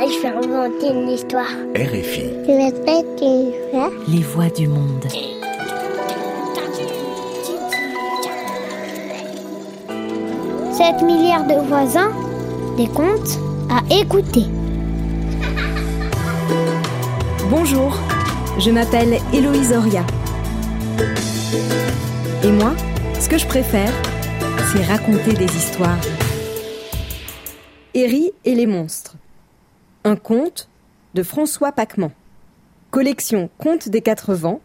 Je vais inventer une histoire. RFI. Je vais mettre une histoire. Les voix du monde. « 7 milliards de voisins, des contes à écouter. Bonjour, je m'appelle Héloïse Oria. Et moi, ce que je préfère, c'est raconter des histoires. Héry et les monstres. Un conte de François Paquement. Collection Contes des Quatre Vents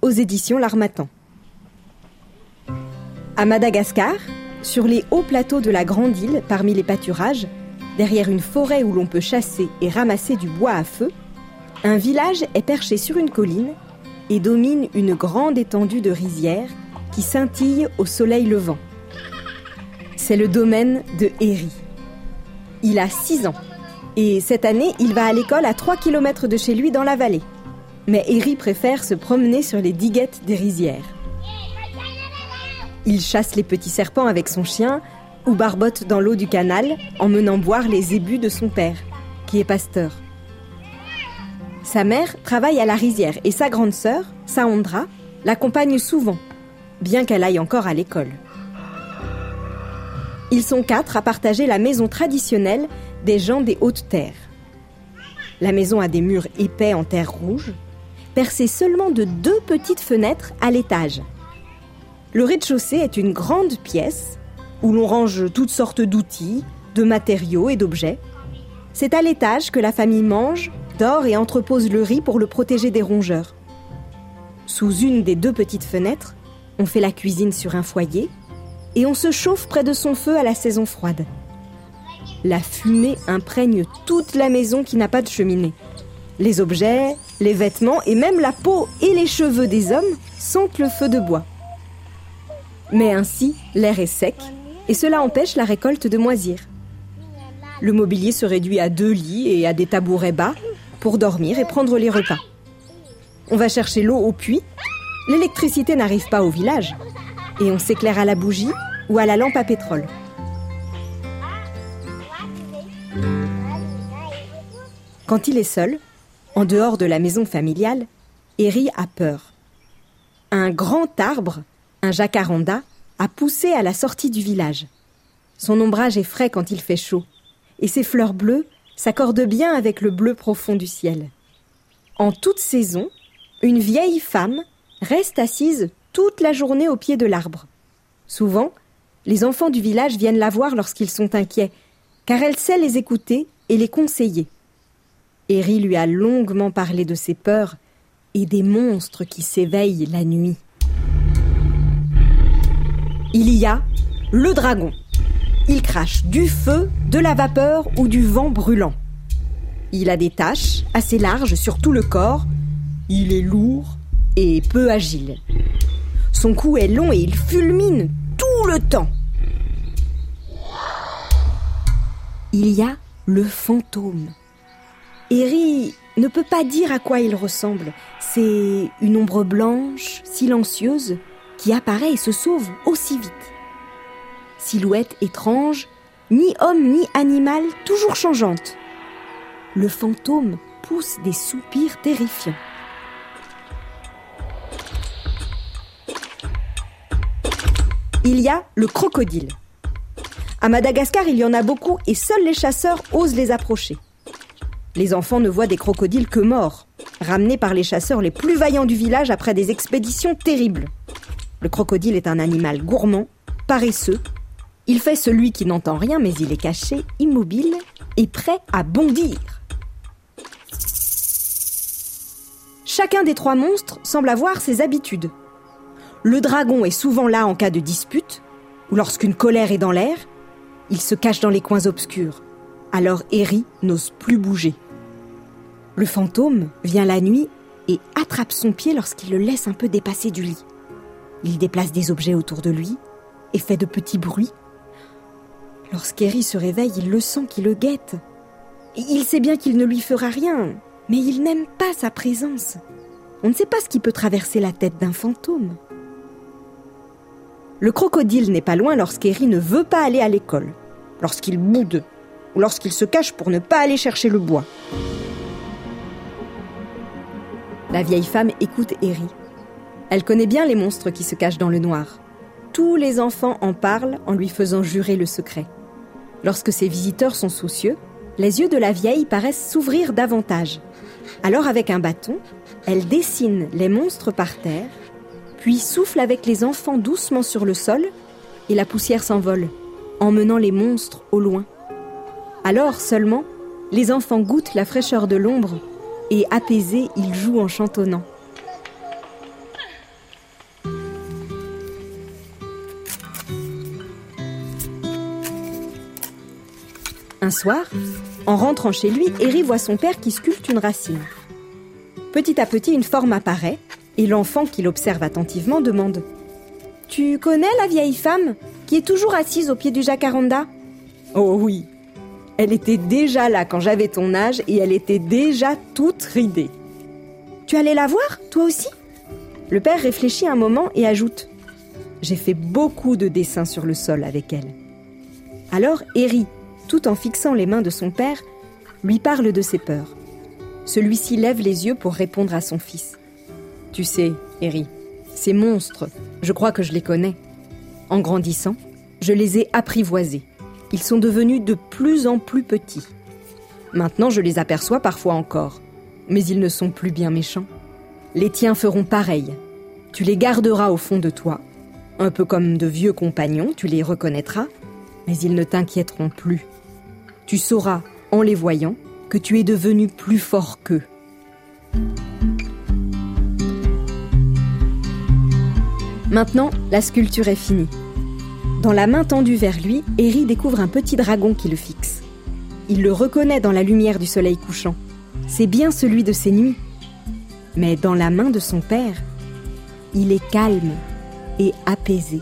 aux éditions L'Armatan. À Madagascar, sur les hauts plateaux de la Grande Île, parmi les pâturages, derrière une forêt où l'on peut chasser et ramasser du bois à feu, un village est perché sur une colline et domine une grande étendue de rizières qui scintille au soleil levant. C'est le domaine de Héry. Il a 6 ans et cette année, il va à l'école à 3 km de chez lui dans la vallée. Mais Héry préfère se promener sur les diguettes des rizières. Il chasse les petits serpents avec son chien ou barbote dans l'eau du canal en menant boire les ébus de son père, qui est pasteur. Sa mère travaille à la rizière et sa grande sœur, Saondra, l'accompagne souvent, bien qu'elle aille encore à l'école. Ils sont quatre à partager la maison traditionnelle des gens des hautes terres. La maison a des murs épais en terre rouge, percés seulement de deux petites fenêtres à l'étage. Le rez-de-chaussée est une grande pièce où l'on range toutes sortes d'outils, de matériaux et d'objets. C'est à l'étage que la famille mange, dort et entrepose le riz pour le protéger des rongeurs. Sous une des deux petites fenêtres, on fait la cuisine sur un foyer et on se chauffe près de son feu à la saison froide. La fumée imprègne toute la maison qui n'a pas de cheminée. Les objets, les vêtements et même la peau et les cheveux des hommes sentent le feu de bois. Mais ainsi, l'air est sec et cela empêche la récolte de moisir. Le mobilier se réduit à deux lits et à des tabourets bas pour dormir et prendre les repas. On va chercher l'eau au puits. L'électricité n'arrive pas au village et on s'éclaire à la bougie ou à la lampe à pétrole. Quand il est seul, en dehors de la maison familiale, Eri a peur. Un grand arbre, un jacaranda, a poussé à la sortie du village. Son ombrage est frais quand il fait chaud, et ses fleurs bleues s'accordent bien avec le bleu profond du ciel. En toute saison, une vieille femme reste assise toute la journée au pied de l'arbre. Souvent, les enfants du village viennent la voir lorsqu'ils sont inquiets, car elle sait les écouter et les conseiller. Eri lui a longuement parlé de ses peurs et des monstres qui s'éveillent la nuit. Il y a le dragon. Il crache du feu, de la vapeur ou du vent brûlant. Il a des taches assez larges sur tout le corps. Il est lourd et peu agile. Son cou est long et il fulmine tout le temps. Il y a le fantôme. Eri ne peut pas dire à quoi il ressemble. C'est une ombre blanche, silencieuse, qui apparaît et se sauve aussi vite. Silhouette étrange, ni homme ni animal, toujours changeante. Le fantôme pousse des soupirs terrifiants. Il y a le crocodile. À Madagascar, il y en a beaucoup et seuls les chasseurs osent les approcher. Les enfants ne voient des crocodiles que morts, ramenés par les chasseurs les plus vaillants du village après des expéditions terribles. Le crocodile est un animal gourmand, paresseux. Il fait celui qui n'entend rien, mais il est caché, immobile et prêt à bondir. Chacun des trois monstres semble avoir ses habitudes. Le dragon est souvent là en cas de dispute, ou lorsqu'une colère est dans l'air. Il se cache dans les coins obscurs. Alors Eri n'ose plus bouger. Le fantôme vient la nuit et attrape son pied lorsqu'il le laisse un peu dépasser du lit. Il déplace des objets autour de lui et fait de petits bruits. Lorsqu'Eri se réveille, il le sent qui le guette. Il sait bien qu'il ne lui fera rien, mais il n'aime pas sa présence. On ne sait pas ce qui peut traverser la tête d'un fantôme. Le crocodile n'est pas loin lorsqu'Eri ne veut pas aller à l'école, lorsqu'il boude ou lorsqu'il se cache pour ne pas aller chercher le bois. La vieille femme écoute Eri. Elle connaît bien les monstres qui se cachent dans le noir. Tous les enfants en parlent en lui faisant jurer le secret. Lorsque ses visiteurs sont soucieux, les yeux de la vieille paraissent s'ouvrir davantage. Alors avec un bâton, elle dessine les monstres par terre, puis souffle avec les enfants doucement sur le sol, et la poussière s'envole, emmenant les monstres au loin. Alors seulement, les enfants goûtent la fraîcheur de l'ombre, et apaisés, ils jouent en chantonnant. Un soir, en rentrant chez lui, Eri voit son père qui sculpte une racine. Petit à petit, une forme apparaît, et l'enfant qui l'observe attentivement demande Tu connais la vieille femme qui est toujours assise au pied du jacaranda? Oh oui, elle était déjà là quand j'avais ton âge et elle était déjà toute ridée. Tu allais la voir, toi aussi? Le père réfléchit un moment et ajoute J'ai fait beaucoup de dessins sur le sol avec elle. Alors Eri, tout en fixant les mains de son père, lui parle de ses peurs. Celui-ci lève les yeux pour répondre à son fils. Tu sais, Eri, ces monstres, je crois que je les connais. En grandissant, je les ai apprivoisés. Ils sont devenus de plus en plus petits. Maintenant, je les aperçois parfois encore, mais ils ne sont plus bien méchants. Les tiens feront pareil. Tu les garderas au fond de toi. Un peu comme de vieux compagnons, tu les reconnaîtras, mais ils ne t'inquiéteront plus. Tu sauras, en les voyant, que tu es devenu plus fort qu'eux. Maintenant, la sculpture est finie. Dans la main tendue vers lui, Eri découvre un petit dragon qui le fixe. Il le reconnaît dans la lumière du soleil couchant. C'est bien celui de ses nuits. Mais dans la main de son père, il est calme et apaisé.